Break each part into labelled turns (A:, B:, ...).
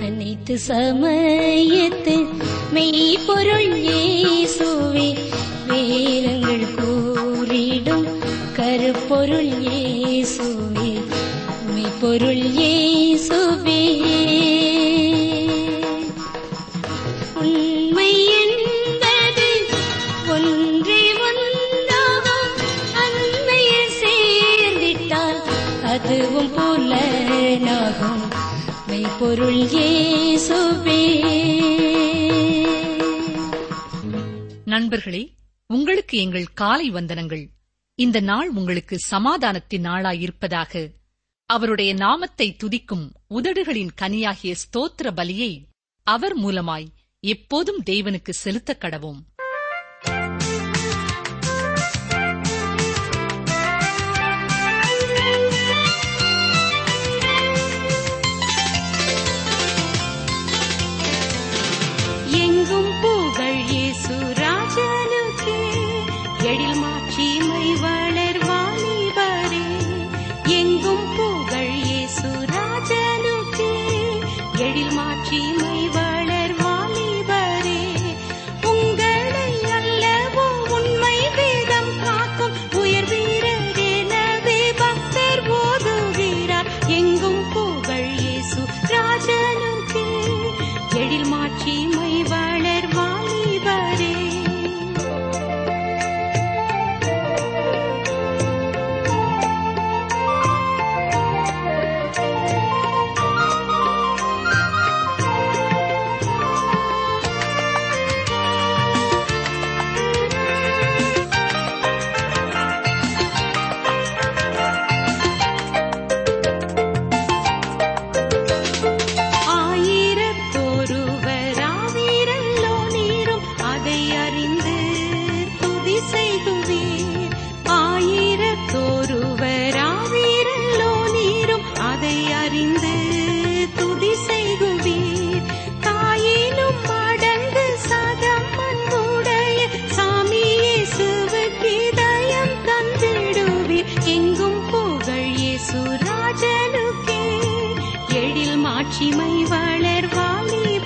A: அனைத்து சமயத்து மெய்
B: பொருள் உங்களுக்கு எங்கள் காலை வந்தனங்கள். இந்த நாள் உங்களுக்கு சமாதானத்தின் நாளாயிருப்பதாக. அவருடைய நாமத்தை துதிக்கும் உதடுகளின் கனியாகிய ஸ்தோத்திர பலியை அவர் மூலமாய் எப்போதும் தேவனுக்கு செலுத்தக் கடவோம்
A: மகிழ்ச்சி மை வளர்வா எழில் மாட்சிமை வளர்வாளி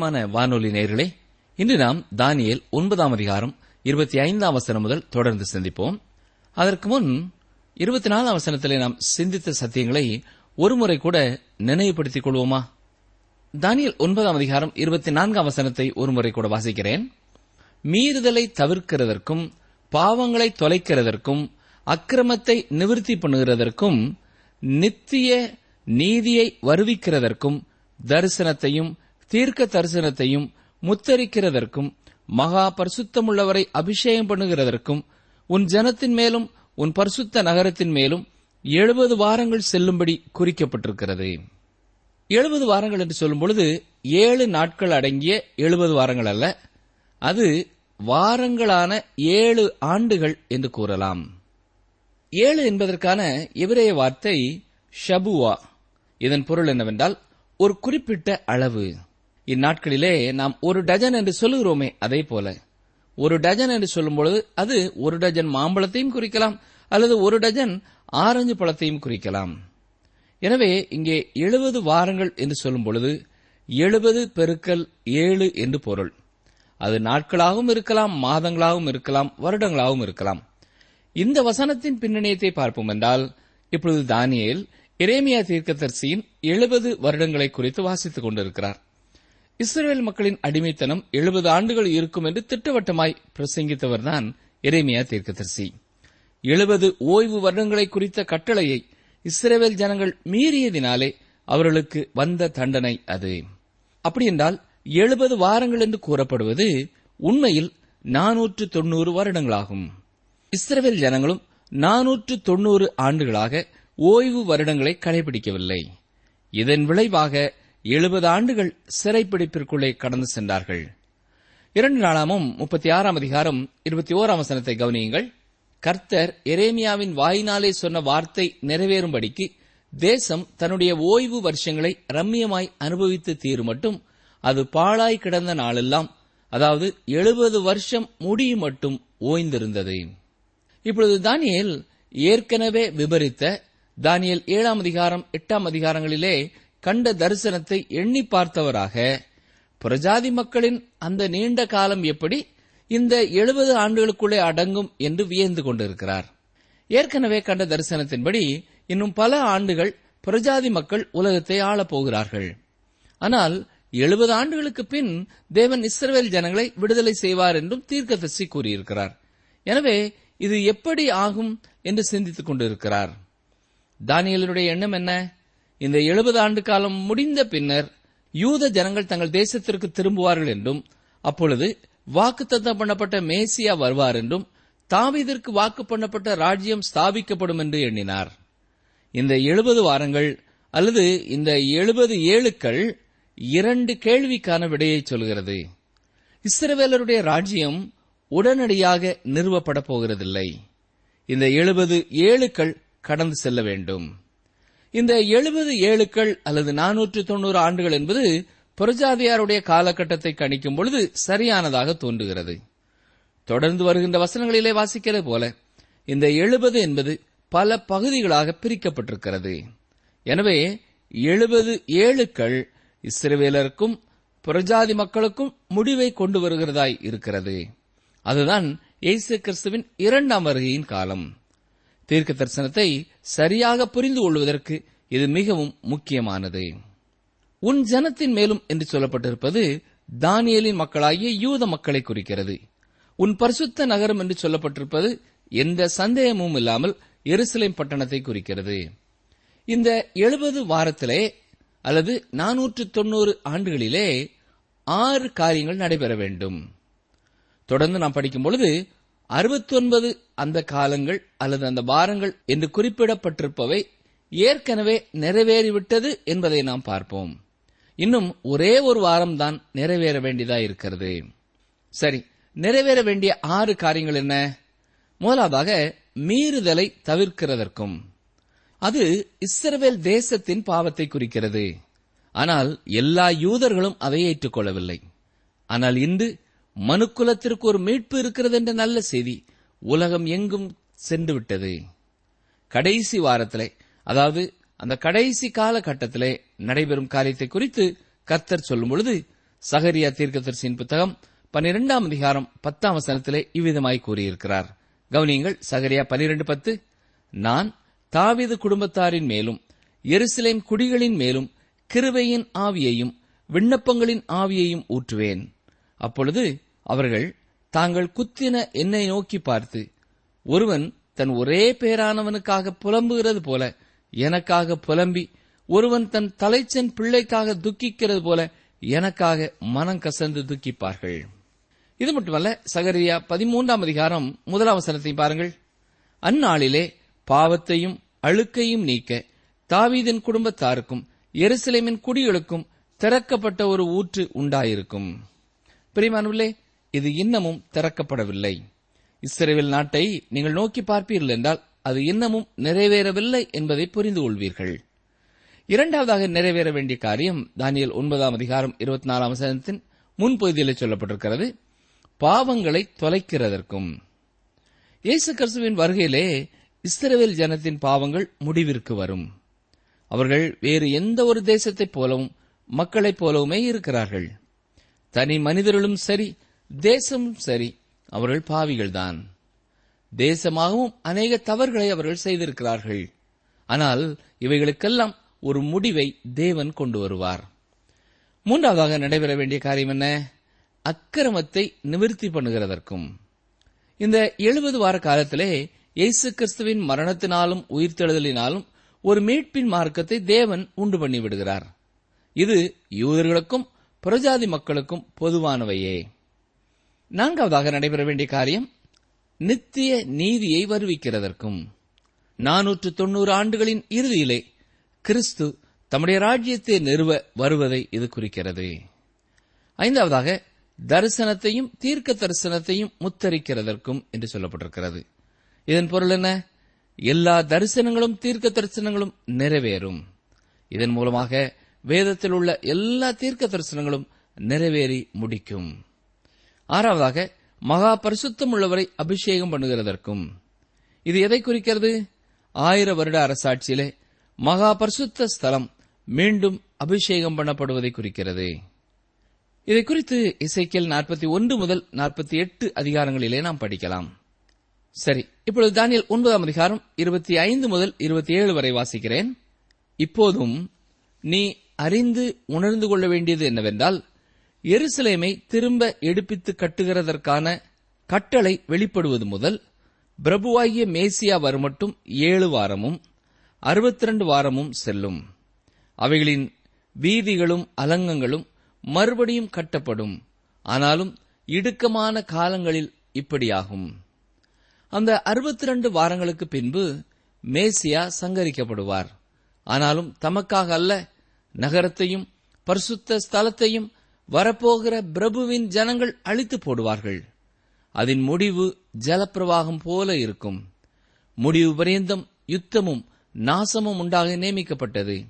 C: பிரியமான வானொலி நேயர்களே இன்று நாம் தானியல் ஒன்பதாம் அதிகாரம் இருபத்தி ஐந்தாம் வசனம் முதல் தொடர்ந்து சிந்திப்போம். அதற்கு முன் இருபத்தி நாலாம் வசனத்திலே நாம் சிந்தித்த சத்தியங்களை ஒருமுறை கூட நினைவுபடுத்திக் கொள்வோமா? தானியல் ஒன்பதாம் அதிகாரம் இருபத்தி நான்காம் வசனத்தை ஒருமுறை கூட வாசிக்கிறேன். மீறுதலை தவிர்க்கிறதற்கும் பாவங்களை தொலைக்கிறதற்கும் அக்கிரமத்தை நிவிர்த்தி பண்ணுகிறதற்கும் நித்திய நீதியை வருவிக்கிறதற்கும் தரிசனத்தையும் தீர்க்க தரிசனத்தையும் முத்தரிக்கிறதற்கும் மகா பரிசுத்தமுள்ளவரை அபிஷேகம் பண்ணுகிறதற்கும் உன் ஜனத்தின் மேலும் உன் பரிசுத்த நகரத்தின் மேலும் எழுபது வாரங்கள் செல்லும்படி குறிக்கப்பட்டிருக்கிறது. எழுபது வாரங்கள் என்று சொல்லும்பொழுது ஏழு நாட்கள் அடங்கிய எழுபது வாரங்கள் அல்ல அது வாரங்களான ஏழு ஆண்டுகள் என்று கூறலாம். ஏழு என்பதற்கான இவரைய வார்த்தை ஷபுவா. இதன் பொருள் என்னவென்றால் ஒரு குறிப்பிட்ட அளவு. இந்நாட்களிலே நாம் ஒரு டஜன் என்று சொல்லுகிறோமே அதே போல. ஒரு டஜன் என்று சொல்லும் பொழுது அது ஒரு டஜன் மாம்பழத்தையும் குறிக்கலாம் அல்லது ஒரு டஜன் ஆரஞ்சு பழத்தையும் குறிக்கலாம். எனவே இங்கே எழுபது வாரங்கள் என்று சொல்லும் பொழுது எழுபது பெருக்கல் ஏழு என்று பொருள். அது நாட்களாகவும் இருக்கலாம் மாதங்களாகவும் இருக்கலாம் வருடங்களாகவும் இருக்கலாம். இந்த வசனத்தின் பின்னணியத்தை பார்ப்போம் என்றால் இப்பொழுது தானியல் இரேமியா தீர்க்கதரிசியின் எழுபது வருடங்களை குறித்து வாசித்துக் கொண்டிருக்கிறார். இஸ்ரேல் மக்களின் அடிமைத்தனம் எழுபது ஆண்டுகள் இருக்கும் என்று திட்டவட்டமாய் பிரசங்கித்தவர்தான் எரேமியா தீர்க்கதரிசி. எழுபது ஓய்வு வருடங்களை குறித்த கட்டளையை இஸ்ரேல் ஜனங்கள் மீறியதினாலே அவர்களுக்கு வந்த தண்டனை அது. அப்படியென்றால் எழுபது வாரங்கள் என்று கூறப்படுவது உண்மையில் நானூற்று தொன்னூறு வருடங்களாகும். இஸ்ரேல் ஜனங்களும் நானூற்று தொன்னூறு ஆண்டுகளாக ஓய்வு வருடங்களை கடைபிடிக்கவில்லை. இதன் விளைவாக எழுபது ஆண்டுகள் சிறைப்பிடிப்பிற்குள்ளே கடந்து சென்றார்கள். இரண்டு நாளாமும் முப்பத்தி ஆறாம் அதிகாரம் இருபத்தி ஓராம் வசனத்தை கவனியுங்கள். கர்த்தர் எரேமியாவின் வாயினாலே சொன்ன வார்த்தை நிறைவேறும்படிக்கு தேசம் தன்னுடைய ஓய்வு வருஷங்களை ரம்மியமாய் அனுபவித்து தீரும் மட்டும் அது பாழாய் கிடந்த நாளெல்லாம் அதாவது எழுபது வருஷம் முடியும் மட்டும் ஓய்ந்திருந்தது. இப்பொழுது தானியல் ஏற்கனவே விபரித்த தானியல் ஏழாம் அதிகாரம் எட்டாம் அதிகாரங்களிலே கண்ட தரிசனத்தை எண்ணி பார்த்தவராக பிரஜாதி மக்களின் அந்த நீண்ட காலம் எப்படி இந்த எழுபது ஆண்டுகளுக்குள்ளே அடங்கும் என்று வியந்து கொண்டிருக்கிறார். ஏற்கனவே கண்ட தரிசனத்தின்படி இன்னும் பல ஆண்டுகள் பிரஜாதி மக்கள் உலகத்தை ஆளப் போகிறார்கள். ஆனால் எழுபது ஆண்டுகளுக்கு பின் தேவன் இஸ்ரவேல் ஜனங்களை விடுதலை செய்வார் என்றும் தீர்க்கதர்சி கூறியிருக்கிறார். எனவே இது எப்படி ஆகும் என்று சிந்தித்துக் கொண்டிருக்கிறார். தானியலினுடைய எண்ணம் என்ன? இந்த எழுபது ஆண்டு காலம் முடிந்த பின்னர் யூத ஜனங்கள் தங்கள் தேசத்திற்கு திரும்புவார்கள் என்றும் அப்பொழுது வாக்குத்தத்தம் பண்ணப்பட்ட மேசியா வருவார் என்றும் தாவீதிற்கு வாக்கு பண்ணப்பட்ட ராஜ்யம் ஸ்தாபிக்கப்படும் என்று எண்ணினார். இந்த எழுபது வாரங்கள் அல்லது இந்த எழுபது ஏழுக்கள் இரண்டு கேள்விக்கான விடையை சொல்கிறது. இஸ்ரவேலருடைய ராஜ்யம் உடனடியாக நிறுவப்பட போகிறதில்லை. இந்த எழுபது ஏழுக்கள் கடந்து செல்ல வேண்டும். இந்த எழுபது ஏழுக்கள் அல்லது நானூற்று தொண்ணூறு ஆண்டுகள் என்பது புரஜாதியாருடைய காலகட்டத்தை கணிக்கும் பொழுது சரியானதாக தோன்றுகிறது. தொடர்ந்து வருகின்ற வசனங்களிலே வாசிக்கிறது போல இந்த எழுபது என்பது பல பகுதிகளாக பிரிக்கப்பட்டிருக்கிறது. எனவே எழுபது ஏழுக்கள் இஸ்ரேவேலருக்கும் புரஜாதி மக்களுக்கும் முடிவை கொண்டு வருகிறதாய் இருக்கிறது. அதுதான் இயேசு கிறிஸ்துவின் இரண்டாம் வருகையின் காலம். தீர்க்க தரிசனத்தை சரியாக புரிந்து கொள்வதற்கு இது மிகவும் முக்கியமானது. உன் ஜனத்தின் மேலும் என்று சொல்லப்பட்டிருப்பது தானியலின் மக்களாகிய யூத மக்களை குறிக்கிறது. உன் பரிசுத்த நகரம் என்று சொல்லப்பட்டிருப்பது எந்த சந்தேகமும் இல்லாமல் எருசலேம் பட்டணத்தை குறிக்கிறது. இந்த எழுபது வாரத்திலே அல்லது நானூற்று தொண்ணூறு ஆண்டுகளிலே ஆறு காரியங்கள் நடைபெற வேண்டும். தொடர்ந்து நாம் படிக்கும் பொழுது அறுபத்தொன்பது அந்த காலங்கள் அல்லது அந்த வாரங்கள் என்று குறிப்பிடப்பட்டிருப்பவை ஏற்கனவே நிறைவேறிவிட்டது என்பதை நாம் பார்ப்போம். இன்னும் ஒரே ஒரு வாரம்தான் நிறைவேற வேண்டியதா இருக்கிறது. சரி நிறைவேற வேண்டிய ஆறு காரியங்கள் என்ன? முதலாவதாக மீறுதலை தவிர்க்கிறதற்கும். அது இஸ்ரவேல் தேசத்தின் பாவத்தை குறிக்கிறது. ஆனால் எல்லா யூதர்களும் அதை ஏற்றுக்கொள்ளவில்லை. ஆனால் இன்று மனுக்குலத்திற்கு ஒரு மீட்பு இருக்கிறது என்ற நல்ல செய்தி உலகம் எங்கும் சென்று விட்டது கடைசி வாரத்திலே அதாவது அந்த கடைசி காலகட்டத்திலே நடைபெறும் காரியத்தை குறித்து கர்த்தர் சொல்லும் பொழுது சகரியா தீர்க்கதரிசியின் புத்தகம் பன்னிரெண்டாம் அதிகாரம் பத்தாம் வசனத்திலே இவ்விதமாய் கூறியிருக்கிறார். கவனியங்கள் சகரியா பனிரெண்டு பத்து. நான் தாவீது குடும்பத்தாரின் மேலும் எருசலேம் குடிகளின் மேலும் கிருவையின் ஆவியையும் விண்ணப்பங்களின் ஆவியையும் ஊற்றுவேன். அப்பொழுது அவர்கள் தாங்கள் குத்தின என்னை நோக்கி பார்த்து ஒருவன் தன் ஒரே பேரானவனுக்காக புலம்புகிறது போல எனக்காக புலம்பி ஒருவன் தன் தலைச்சன் பிள்ளைக்காக துக்கிக்கிறது போல எனக்காக மனம் கசந்து துக்கிப்பார்கள். இது மட்டுமல்ல சகரியா பதிமூன்றாம் அதிகாரம் முதல் அவசரத்தை பாருங்கள். அந்நாளிலே பாவத்தையும் அழுக்கையும் நீக்க தாவீதின் குடும்பத்தாருக்கும் எருசலேமின் குடிகளுக்கும் திறக்கப்பட்ட ஒரு ஊற்று உண்டாயிருக்கும். பிரிமானுள்ளே இது இன்னமும் திறக்கப்படவில்லை. இஸ்ரேல் நாட்டை நீங்கள் நோக்கி பார்ப்பீர்கள் என்றால் அது இன்னமும் நிறைவேறவில்லை என்பதை புரிந்து கொள்வீர்கள். இரண்டாவதாக நிறைவேற வேண்டிய காரியம் தானியல் ஒன்பதாம் அதிகாரம் இருபத்தி நாலாம் சதத்தின் முன்பகுதியில் சொல்லப்பட்டிருக்கிறது. பாவங்களை தொலைக்கிறதற்கும். இயேசு கிறிஸ்துவின் வருகையிலே இஸ்ரவேல் ஜனத்தின் பாவங்கள் முடிவிற்கு வரும். அவர்கள் வேறு எந்த ஒரு தேசத்தைப் போலவும் மக்களைப் போலவுமே இருக்கிறார்கள். தனி மனிதர்களும் சரி தேசமும் சரி அவர்கள் பாவிகள்தான். தேசமாகவும் அநேக தவறுகளை அவர்கள் செய்திருக்கிறார்கள். ஆனால் இவைகளுக்கெல்லாம் ஒரு முடிவை தேவன் கொண்டு வருவார். மூன்றாவதாக நடைபெற வேண்டிய காரியம் என்ன? அக்கிரமத்தை நிவர்த்தி பண்ணுகிறதற்கும். இந்த எழுபது வார காலத்திலே இயேசு கிறிஸ்துவின் மரணத்தினாலும் உயிர்த்தெழுதலினாலும் ஒரு மீட்பின் மார்க்கத்தை தேவன் உண்டு பண்ணி விடுகிறார் இது யூதர்களுக்கும் புறஜாதி மக்களுக்கும் பொதுவானவையே. நான்காவதாக நடைபெற வேண்டிய காரியம் நித்திய நீதியை வருவிக்கிறதற்கும். நானூற்று தொன்னூறு ஆண்டுகளின் இறுதியிலே கிறிஸ்து தம்முடைய ராஜ்யத்தை நிறுவ வருவதை இது குறிக்கிறது. ஐந்தாவதாக தரிசனத்தையும் தீர்க்க தரிசனத்தையும் முத்தரிக்கிறதற்கும் என்று சொல்லப்பட்டிருக்கிறது. இதன் பொருள் என்ன? எல்லா தரிசனங்களும் தீர்க்க தரிசனங்களும் நிறைவேறும். இதன் மூலமாக வேதத்தில் உள்ள எல்லா தீர்க்க தரிசனங்களும் நிறைவேறி முடிக்கும். ஆறாவதாக மகா பரிசுத்தம் உள்ளவரை அபிஷேகம் பண்ணுகிறதற்கும். இது எதை குறிக்கிறது? ஆயிர வருட அரசாட்சியிலே மகா பரிசுத்த ஸ்தலம் மீண்டும் அபிஷேகம் பண்ணப்படுவதை குறிக்கிறது. இதை குறித்து இசைக்கியல் நாற்பத்தி ஒன்று முதல் நாற்பத்தி எட்டு அதிகாரங்களிலே நாம் படிக்கலாம். சரி இப்பொழுது தானியல் ஒன்பதாம் அதிகாரம் இருபத்தி ஐந்து முதல் இருபத்தி ஏழு வரை வாசிக்கிறேன். இப்போதும் நீ அறிந்து உணர்ந்து கொள்ள வேண்டியது என்னவென்றால் எருசலேமை திரும்ப எடுப்பித்து கட்டுகிறதற்கான கட்டளை வெளிப்படுவது முதல் பிரபுவாகிய மேசியா வருமட்டும் ஏழு வாரமும் அறுபத்தி ரெண்டு வாரமும் செல்லும். அவைகளின் வீதிகளும் அலங்கங்களும் மறுபடியும் கட்டப்படும். ஆனாலும் இடுக்கமான காலங்களில் இப்படியாகும். அந்த அறுபத்தி ரெண்டு வாரங்களுக்கு பின்பு மேசியா சங்கரிக்கப்படுவார். ஆனாலும் தமக்காக அல்ல நகரத்தையும் பரிசுத்த ஸ்தலத்தையும் வரப்போகிற பிரபுவின் ஜனங்கள் அழித்து போடுவார்கள். அதன் முடிவு ஜலப்பிரவாகம் போல இருக்கும். முடிவு பரியந்தம் யுத்தமும் நாசமும் உண்டாக நியமிக்கப்பட்டது.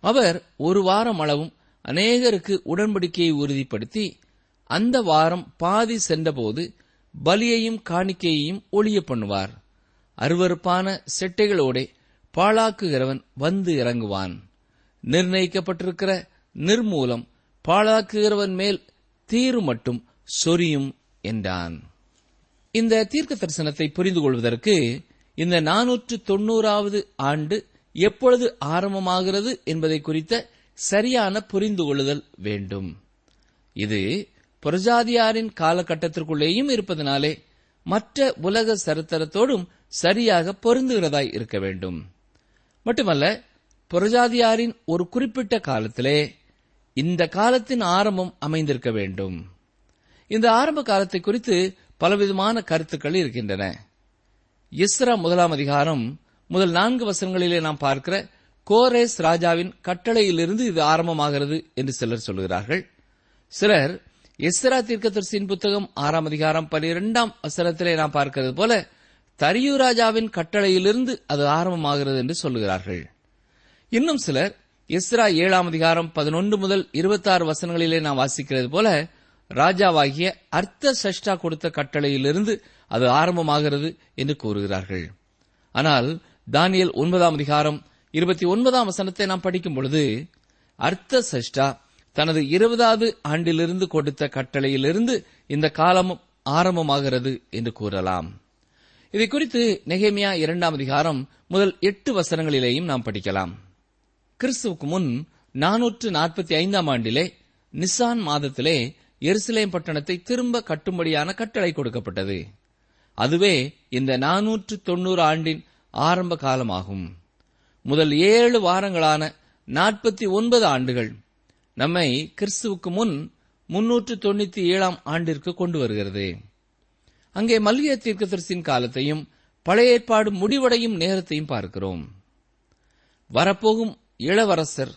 C: அவர் ஒரு வாரம் அளவும் அநேகருக்கு உடன்படிக்கையை உறுதிப்படுத்தி அந்த வாரம் பாதி சென்றபோது பலியையும் காணிக்கையையும் ஒளிய பண்ணுவார். அருவருப்பான செட்டைகளோட பாழாக்குகிறவன் வந்து இறங்குவான். நிர்ணயிக்கப்பட்டிருக்கிற நிர்மூலம் பாழாக்குகிறவன் மேல் தீரு மட்டும் சொரியும் என்றான். இந்த தீர்க்க தரிசனத்தை புரிந்து கொள்வதற்கு இந்த நானூற்று தொண்ணூறாவது ஆண்டு எப்பொழுது ஆரம்பமாகிறது என்பதை குறித்த சரியான புரிந்து கொள்ளுதல் வேண்டும். இது புரஜாதியாரின் காலகட்டத்திற்குள்ளேயும் இருப்பதனாலே மற்ற உலக சரித்திரத்தோடும் சரியாக பொருந்துகிறதாய் இருக்க வேண்டும். மட்டுமல்ல புரஜாதியாரின் ஒரு குறிப்பிட்ட காலத்திலே இந்த காலத்தின் ஆரம்பம் அமைந்திருக்க வேண்டும். இந்த ஆரம்ப காலத்தை குறித்து பலவிதமான கருத்துக்கள் இருக்கின்றன. இஸ்ரா முதலாம் அதிகாரம் முதல் நான்கு வசனங்களிலே நாம் பார்க்கிற கோரேஸ் ராஜாவின் கட்டளையிலிருந்து இது ஆரம்பமாகிறது என்று சிலர் சொல்கிறார்கள். சிலர் எஸ்ரா தீர்க்கதரிசியின் புத்தகம் ஆறாம் அதிகாரம் பனிரெண்டாம் வசனத்திலே நாம் பார்க்கிறது போல தரியு ராஜாவின் கட்டளையிலிருந்து அது ஆரம்பமாகிறது என்று சொல்லுகிறார்கள் இன்னும் சிலர் இஸ்ரா ஏழாம் அதிகாரம் பதினொன்று முதல் இருபத்தாறு வசனங்களிலே நாம் வாசிக்கிறது போல ராஜாவாகிய அர்த்த சஷ்டா கொடுத்த கட்டளையிலிருந்து அது ஆரம்பமாகிறது என்று கூறுகிறார்கள். ஆனால் தானியல் ஒன்பதாம் அதிகாரம் இருபத்தி ஒன்பதாம் வசனத்தை நாம் படிக்கும் பொழுது அர்த்த சஷ்டா தனது இருபதாவது ஆண்டிலிருந்து கொடுத்த கட்டளையிலிருந்து இந்த காலம் ஆரம்பமாகிறது என்று கூறலாம். இதை குறித்து நெகேமியா இரண்டாம் அதிகாரம் முதல் எட்டு வசனங்களிலேயும் நாம் படிக்கலாம். கிறிஸ்துவுக்கு முன் நானூற்று நாற்பத்தி ஐந்தாம் ஆண்டிலே நிசான் மாதத்திலே எருசலேம் பட்டணத்தை திரும்ப கட்டும்படியான கட்டளை கொடுக்கப்பட்டது. அதுவே இந்த நானூற்று தொன்னூறு ஆண்டின் ஆரம்ப காலமாகும். முதல் ஏழு வாரங்களான நாற்பத்தி ஒன்பது ஆண்டுகள் நம்மை கிறிஸ்துவுக்கு முன் முன்னூற்று தொண்ணூத்தி ஏழாம் ஆண்டிற்கு கொண்டு வருகிறது. அங்கே மல்லிய தீர்க்கதரிசின் காலத்தையும் பழைய ஏற்பாடு முடிவடையும் நேரத்தையும் பார்க்கிறோம். வரப்போகும் இளவரசர்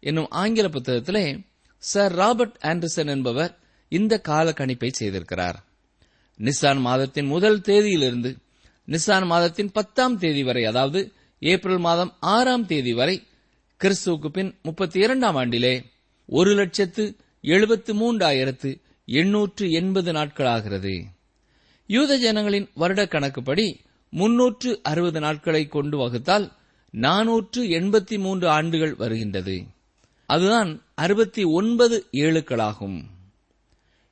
C: என்னும் ஆங்கில புத்தகத்திலே சர் ராபர்ட் ஆண்டர்சன் என்பவர் இந்த கால கணிப்பை செய்திருக்கிறார். நிசான் மாதத்தின் முதல் தேதியிலிருந்து நிசான் மாதத்தின் பத்தாம் தேதி வரை அதாவது ஏப்ரல் மாதம் ஆறாம் தேதி வரை கிறிஸ்துவுக்கு பின் முப்பத்தி இரண்டாம் ஆண்டிலே ஒரு லட்சத்து எழுபத்து மூன்றாயிரத்து எண்ணூற்று எண்பது நாட்களாகிறது யூத ஜனங்களின் வருட கணக்குப்படி முன்னூற்று அறுபது நாட்களை கொண்டு வகுத்தால் நானூற்று எண்பத்தி மூன்று ஆண்டுகள் வருகின்றது. அதுதான் அறுபத்தி ஒன்பது ஏழுக்களாகும்.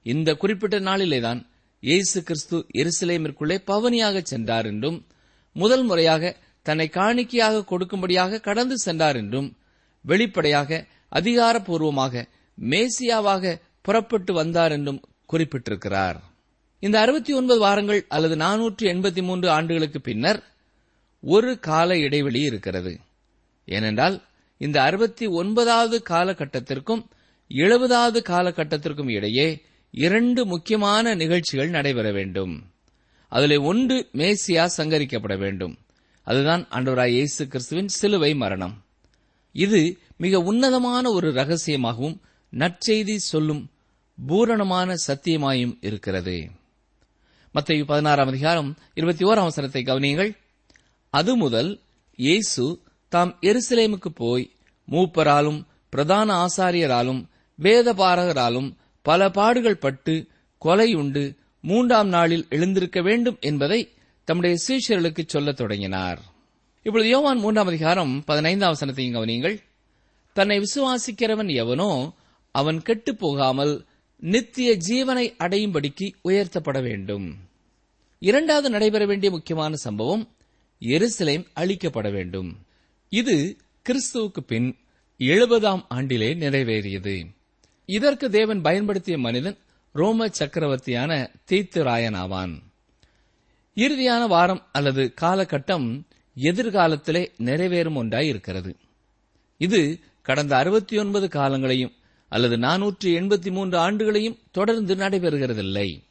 C: இந்த குறிப்பிட்ட நாளிலேதான் இயேசு கிறிஸ்து எருசலேமிற்குள்ளே பவனியாக சென்றார் என்றும் முதல் முறையாக தன்னை காணிக்கையாக கொடுக்கும்படியாக கடந்து சென்றார் என்றும் வெளிப்படையாக அதிகாரப்பூர்வமாக மேசியாவாக புறப்பட்டு வந்தார் என்றும் குறிப்பிட்டிருக்கிறார். இந்த அறுபத்தி ஒன்பது வாரங்கள் அல்லது நானூற்று எண்பத்தி மூன்று ஆண்டுகளுக்கு பின்னர் ஒரு கால இடைவெளி இருக்கிறது. ஏனென்றால் இந்த அறுபத்தி ஒன்பதாவது காலகட்டத்திற்கும் எழுபதாவது காலகட்டத்திற்கும் இடையே இரண்டு முக்கியமான நிகழ்ச்சிகள் நடைபெற வேண்டும். அதில் ஒன்று மேசியா சங்கரிக்கப்பட வேண்டும். அதுதான் அன்றவராய் இயேசு கிறிஸ்துவின் சிலுவை மரணம். இது மிக உன்னதமான ஒரு ரகசியமாகவும் நற்செய்தி சொல்லும் பூரணமான சத்தியமாயும் இருக்கிறது. மத்திய பதினாறாம் அதிகாரம் இருபத்தி ஓராம் அவசரத்தை கவனியுங்கள். அது முதல் இயேசு தாம் எருசலேமுக்கு போய் மூப்பராலும் பிரதான ஆசாரியராலும் வேதபாரகராலும் பல பாடுகள் பட்டு கொலையுண்டு மூன்றாம் நாளில் எழுந்திருக்க வேண்டும் என்பதை தம்முடைய சீஷர்களுக்கு சொல்லத் தொடங்கினார். இப்பொழுது யோவான் மூன்றாம் அதிகாரம் பதினைந்தாம் வசனத்தையும் கவனியுங்கள். தன்னை விசுவாசிக்கிறவன் எவனோ அவன் கெட்டுப் போகாமல் நித்திய ஜீவனை அடையும்படிக்கு உயர்த்தப்பட வேண்டும். இரண்டாவது நடைபெற வேண்டிய முக்கியமான சம்பவம் எருசலேம் அழிக்கப்பட வேண்டும். இது கிறிஸ்துவுக்கு பின் எழுபதாம் ஆண்டிலே நிறைவேறியது. இதற்கு தேவன் பயன்படுத்திய மனிதன் ரோம சக்கரவர்த்தியான தீத்துராயன் ஆவான். இறுதியான வாரம் அல்லது காலகட்டம் எதிர்காலத்திலே நிறைவேறும் ஒன்றாய் இருக்கிறது இது கடந்த அறுபத்தி ஒன்பது காலங்களையும் அல்லது நானூற்று எண்பத்தி மூன்று ஆண்டுகளையும் தொடர்ந்து நடைபெறுகிறதில்லை.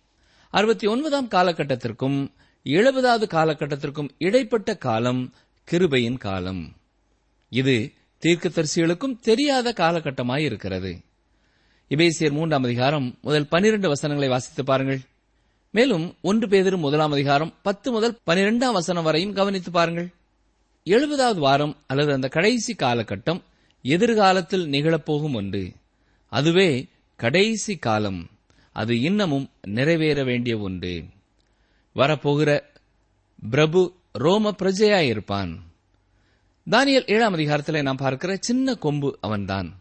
C: அறுபத்தி ஒன்பதாம் காலகட்டத்திற்கும் எழுபதாவது காலகட்டத்திற்கும் இடைப்பட்ட காலம் கிருபையின் காலம். இது தீர்க்கதரிசிகளுக்கும் தெரியாத காலகட்டமாய் இருக்கிறது. இபேசியர் மூன்றாம் அதிகாரம் முதல் பனிரெண்டு வசனங்களை வாசித்து பாருங்கள். மேலும் ஒன்று பேதரும் முதலாம் அதிகாரம் பத்து முதல் பனிரெண்டாம் வசனம் வரையும் கவனித்து பாருங்கள். எழுபதாவது வாரம் அல்லது அந்த கடைசி காலகட்டம் எதிர்காலத்தில் நிகழப்போகும் ஒன்று. அதுவே கடைசி காலம். அது இன்னமும் நிறைவேற வேண்டிய ஒன்று. வரப்போகிற பிரபு ரோம பிரஜையாயிருப்பான். தானியல் ஏழாம் அதிகாரத்திலே நாம் பார்க்கிற சின்ன கொம்பு அவன்தான்.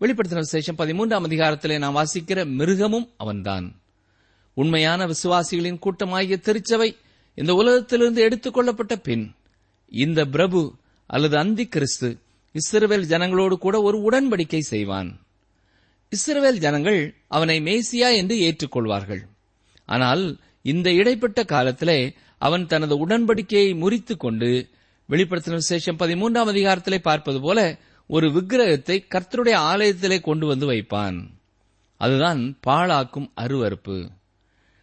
C: வெளிப்படுத்தின விசேஷம் பதிமூன்றாம் அதிகாரத்திலே நாம் வாசிக்கிற மிருகமும் அவன்தான். உண்மையான விசுவாசிகளின் கூட்டமாகிய திருச்சபை இந்த உலகத்திலிருந்து எடுத்துக் கொள்ளப்பட்ட பின் இந்த பிரபு அல்லது அந்தி கிறிஸ்து இஸ்ரவேல் ஜனங்களோடு கூட ஒரு உடன்படிக்கை செய்வான். இஸ்ரவேல் ஜனங்கள் அவனை மேசியா என்று ஏற்றுக்கொள்வார்கள். ஆனால் இந்த இடைப்பட்ட காலத்திலே அவன் தனது உடன்படிக்கையை முறித்துக் கொண்டு வெளிப்படுத்தின விசேஷம் பதிமூன்றாம் அதிகாரத்திலே பார்ப்பது போல ஒரு விக்கிரகத்தை கர்த்தருடைய ஆலயத்திலே கொண்டு வந்து வைப்பான். அதுதான் பாழாக்கும் அருவறுப்பு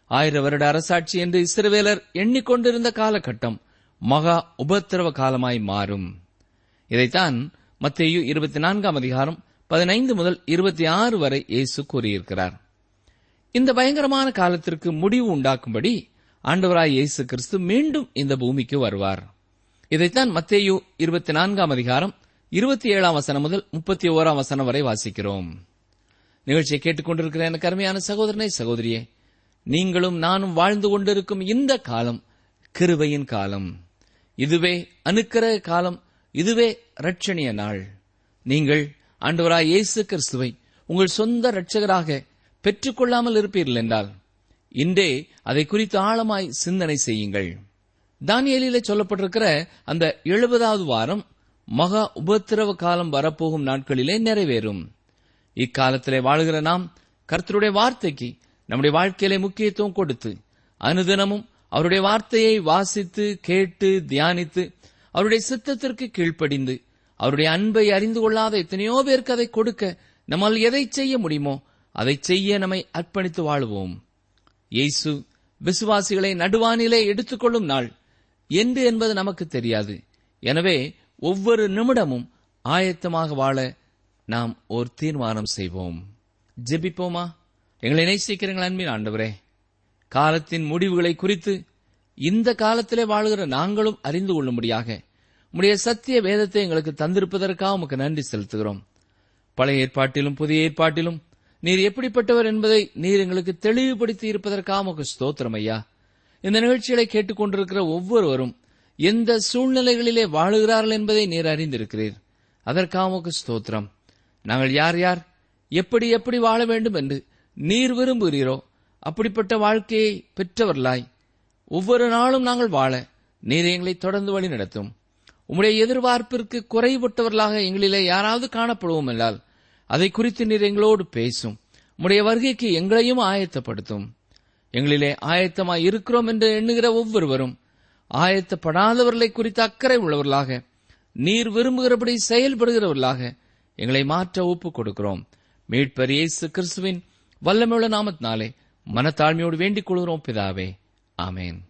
C: ஆயிர வருட அரசாட்சி என்று இஸ்ரவேலர் எண்ணிக்கொண்டிருந்த காலகட்டம் மகா உபத்திரவ காலமாய் மாறும். இதைத்தான் மத்தேயு இருபத்தி நான்காம் அதிகாரம் பதினைந்து முதல் இருபத்தி ஆறு வரை இயேசு கூறியிருக்கிறார். இந்த பயங்கரமான காலத்திற்கு முடிவு உண்டாக்கும்படி ஆண்டவராய் இயேசு கிறிஸ்து மீண்டும் இந்த பூமிக்கு வருவார். இதைத்தான் மத்தேயு இருபத்தி நான்காம் அதிகாரம் இருபத்தி ஏழாம் வசனம் முதல் முப்பத்தி ஓராம் வசனம் வரை வாசிக்கிறோம். நிகழ்ச்சியை கேட்டுக்கொண்டிருக்கிற எனக்கு அருமையான சகோதரனே சகோதரியே நீங்களும் நானும் வாழ்ந்து கொண்டிருக்கும் இந்த காலம் கிருபையின் காலம். இதுவே அனுக்கிரக காலம் இதுவே ரட்சணிய நாள். நீங்கள் ஆண்டவராய் இயேசு கிறிஸ்துவை உங்கள் சொந்த ரட்சகராக பெற்றுக்கொள்ளாமல் இருப்பீர்கள் என்றால் இன்றே அதை குறித்து ஆழமாய் சிந்தனை செய்யுங்கள். தானியலிலே சொல்லப்பட்டிருக்கிற அந்த எழுபதாவது வாரம் மகா உபத்திரவ காலம் வரப்போகும் நாட்களிலே நிறைவேறும். இக்காலத்திலே வாழுகிற நாம் கர்த்தருடைய வார்த்தைக்கு நம்முடைய வாழ்க்கையிலே முக்கியத்துவம் கொடுத்து அனுதினமும் அவருடைய வார்த்தையை வாசித்து கேட்டு தியானித்து அவருடைய சித்தத்திற்கு கீழ்ப்படிந்து அவருடைய அன்பை அறிந்து கொள்ளாத எத்தனையோ பேருக்கு அதை கொடுக்க நம்மால் எதை செய்ய முடியுமோ அதை செய்ய நம்மை அர்ப்பணித்து வாழுவோம். இயேசு விசுவாசிகளை நடுவானிலே எடுத்துக்கொள்ளும் நாள். என்று என்பது நமக்கு தெரியாது. எனவே ஒவ்வொரு நிமிடமும் ஆயத்தமாக வாழ நாம் ஒரு தீர்மானம் செய்வோம். ஜெபிப்போமா? எங்களை நேசிக்கிறீங்கள் அன்பின் ஆண்டவரே. காலத்தின் முடிவுகளை குறித்து இந்த காலத்திலே வாழ்கிற நாங்களும் அறிந்து கொள்ளும்படியாக உடைய சத்திய வேதத்தை எங்களுக்கு தந்திருப்பதற்காக உமக்கு நன்றி செலுத்துகிறோம். பழைய ஏற்பாட்டிலும் புதிய ஏற்பாட்டிலும் நீர் எப்படிப்பட்டவர் என்பதை நீர் எங்களுக்கு தெளிவுபடுத்தி இருப்பதற்காக உமக்கு ஸ்தோத்திரம் ஐயா. இந்த நிகழ்ச்சிகளை கேட்டுக்கொண்டிருக்கிற ஒவ்வொருவரும் எந்த சூழ்நிலைகளிலே வாழுகிறார்கள் என்பதை நீர் அறிந்திருக்கிறீர். அதற்காக உமக்கு ஸ்தோத்திரம். நாங்கள் யார் யார்? எப்படி எப்படி வாழ வேண்டும் என்று நீர் விரும்புகிறீரோ அப்படிப்பட்ட வாழ்க்கையை பெற்றவர்களாய் ஒவ்வொரு நாளும் நாங்கள் வாழ நீர் எங்களை தொடர்ந்து வழி நடத்தும் உம்முடைய எதிர்பார்ப்பிற்கு குறைபட்டவர்களாக எங்களிலே யாராவது காணப்படுவோம் என்றால் அதை குறித்து நீர் எங்களோடு பேசும். உம்முடைய வருகைக்கு எங்களையும் ஆயத்தப்படுத்தும். எங்களிலே ஆயத்தமாய் இருக்கிறோம் என்று எண்ணுகிற ஒவ்வொருவரும் ஆயத்தப்படாதவர்களை குறித்து அக்கறை உள்ளவர்களாக நீர் விரும்புகிறபடி செயல்படுகிறவர்களாக எங்களை மாற்ற ஒப்புக் கொடுக்கிறோம். மீட்பர் இயேசு கிறிஸ்துவின் வல்லமையுள்ள நாமத்தினாலே மனத்தாழ்மையோடு வேண்டிக் கொள்கிறோம் பிதாவே. ஆமேன்.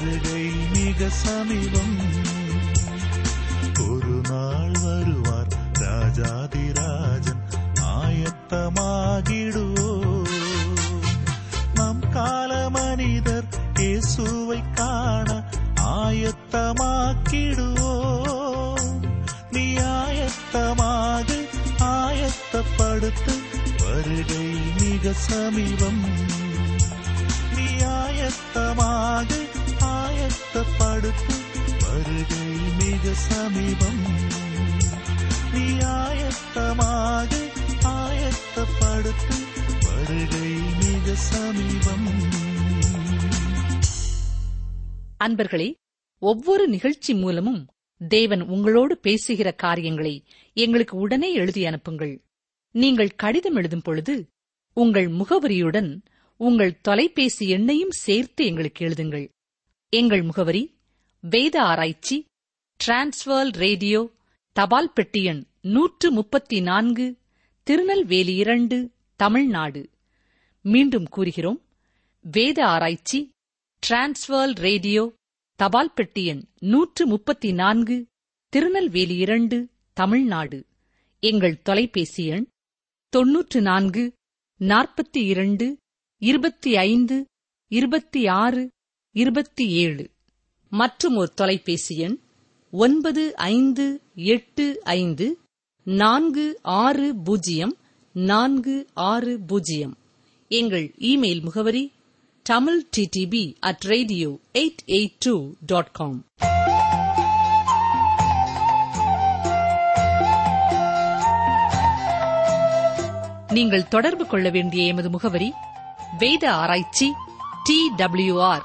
D: வருகை மிக சமீபம் ஒரு நாள் வருவார் ராஜாதிராஜன் ஆயத்தமாகிடுவோ நம் கால மனிதர் இயேசுவை காண ஆயத்தமாக்கிடுவோ நீ ஆயத்தமாக ஆயத்தப்படுத்து வருகை மிக சமீபம் நீ ஆயத்தமாக ஆயத்தப்படுத்து வருகை மிக சமீபம். நீ ஆயத்தமாக ஆயத்தப்படுத்து வருகை மிக சமீபம்.
B: அன்பர்களே ஒவ்வொரு நிகழ்ச்சி மூலமும் தேவன் உங்களோடு பேசுகிற காரியங்களை எங்களுக்கு உடனே எழுதி அனுப்புங்கள். நீங்கள் கடிதம் எழுதும் பொழுது உங்கள் முகவரியுடன் உங்கள் தொலைபேசி எண்ணையும் சேர்த்து எங்களுக்கு எழுதுங்கள். எங்கள் முகவரி வேத ஆராய்ச்சி டிரான்ஸ்வர்ல் ரேடியோ தபால் பெட்டி எண் நூற்று முப்பத்தி நான்கு திருநெல்வேலி இரண்டு தமிழ்நாடு. மீண்டும் கூறுகிறோம் வேத ஆராய்ச்சி டிரான்ஸ்வர்ல் ரேடியோ தபால் பெட்டி எண் நூற்று முப்பத்தி நான்கு திருநெல்வேலி இரண்டு தமிழ்நாடு. எங்கள் தொலைபேசி எண் தொன்னூற்று நான்கு நாற்பத்தி இரண்டு இருபத்தி ஐந்து இருபத்தி ஆறு இருபத்தி ஏழு. மற்றும் ஒரு தொலைபேசி எண் ஒன்பது ஐந்து எட்டு ஐந்து நான்கு ஆறு பூஜ்ஜியம் நான்கு ஆறு பூஜ்ஜியம். எங்கள் இமெயில் முகவரி Tamil TTP at radio eight eight two dot com நீங்கள் தொடர்பு கொள்ள வேண்டிய எமது முகவரி வேத ஆராய்ச்சி D WR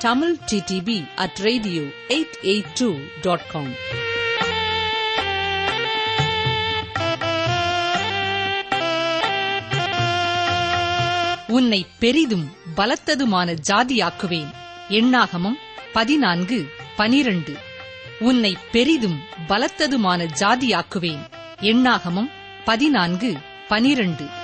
B: Tamil TTP at radio eight eight two dot com உன்னை பெரிதும் பலத்ததுமான ஜாதியாக்குவேன். எண்ணாகமம் பதினான்கு பனிரண்டு. உன்னை பெரிதும் பலத்ததுமான ஜாதியாக்குவேன். எண்ணாகமம் பதினான்கு பனிரண்டு.